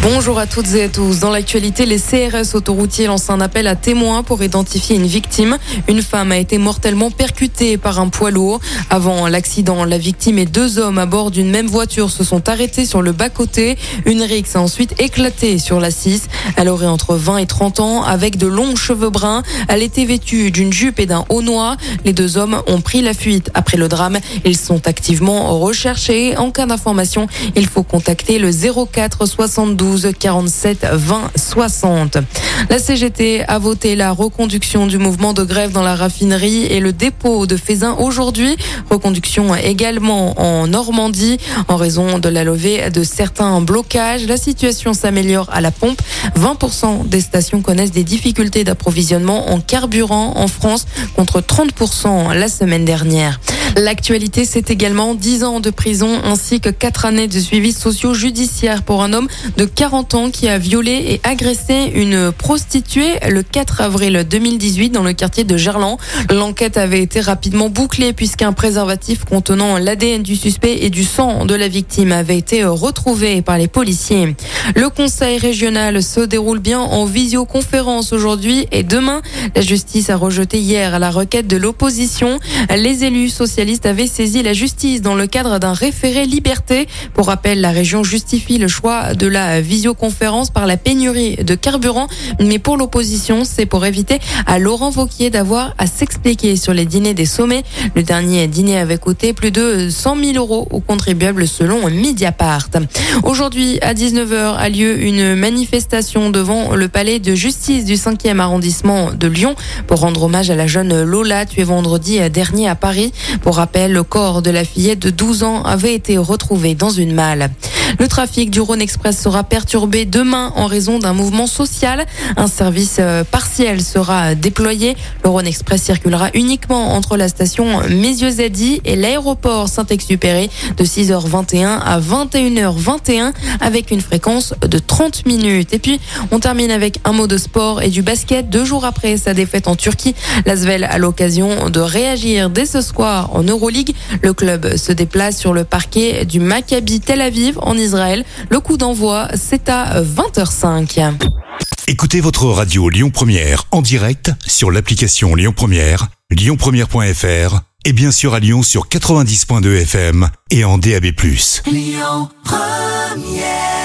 Bonjour à toutes et à tous. Dans l'actualité, les CRS autoroutiers lancent un appel à témoins pour identifier une victime. Une femme a été mortellement percutée par un poids lourd. Avant l'accident, la victime et deux hommes à bord d'une même voiture se sont arrêtés sur le bas-côté. Une rixe a ensuite éclaté sur la 6. Elle aurait entre 20 et 30 ans avec de longs cheveux bruns. Elle était vêtue d'une jupe et d'un haut noir. Les deux hommes ont pris la fuite après le drame. Ils sont activement recherchés. En cas d'information, il faut contacter le 04 72 12 47 20 60. La CGT a voté la reconduction du mouvement de grève dans la raffinerie et le dépôt de Faisin aujourd'hui. Reconduction également en Normandie en raison de la levée de certains blocages. La situation s'améliore à la pompe. 20% des stations connaissent des difficultés d'approvisionnement en carburant en France contre 30% la semaine dernière. L'actualité, c'est également 10 ans de prison ainsi que 4 années de suivi socio-judiciaire pour un homme de 40 ans qui a violé et agressé une prostituée le 4 avril 2018 dans le quartier de Gerland. L'enquête avait été rapidement bouclée puisqu'un préservatif contenant l'ADN du suspect et du sang de la victime avait été retrouvé par les policiers. Le conseil régional se déroule bien en visioconférence aujourd'hui et demain. La justice a rejeté hier la requête de l'opposition. Les élus socialistes avait saisi la justice dans le cadre d'un référé liberté. Pour rappel, la région justifie le choix de la visioconférence par la pénurie de carburant. Mais pour l'opposition, c'est pour éviter à Laurent Vauquier d'avoir à s'expliquer sur les dîners des sommets. Le dernier dîner avait coûté plus de 100 000 euros aux contribuables selon Mediapart. Aujourd'hui, à 19h, a lieu une manifestation devant le palais de justice du 5e arrondissement de Lyon pour rendre hommage à la jeune Lola tuée vendredi dernier à Paris. Rappel, le corps de la fillette de 12 ans avait été retrouvé dans une malle. Le trafic du Rhône Express sera perturbé demain en raison d'un mouvement social. Un service euh, partiel sera déployé. Le Rhône Express circulera uniquement entre la station Mézieux-Zadi et l'aéroport Saint-Exupéry de 6h21 à 21h21 avec une fréquence de 30 minutes. Et puis, on termine avec un mot de sport et du basket. Deux jours après sa défaite en Turquie, Lasvel a l'occasion de réagir dès ce soir en Euroleague. Le club se déplace sur le parquet du Maccabi Tel Aviv en Israël. Le coup d'envoi, c'est à 20h05. Écoutez votre radio Lyon Première en direct sur l'application Lyon Première, lyonpremière.fr et bien sûr à Lyon sur 90.2 FM et en DAB+. Lyon Première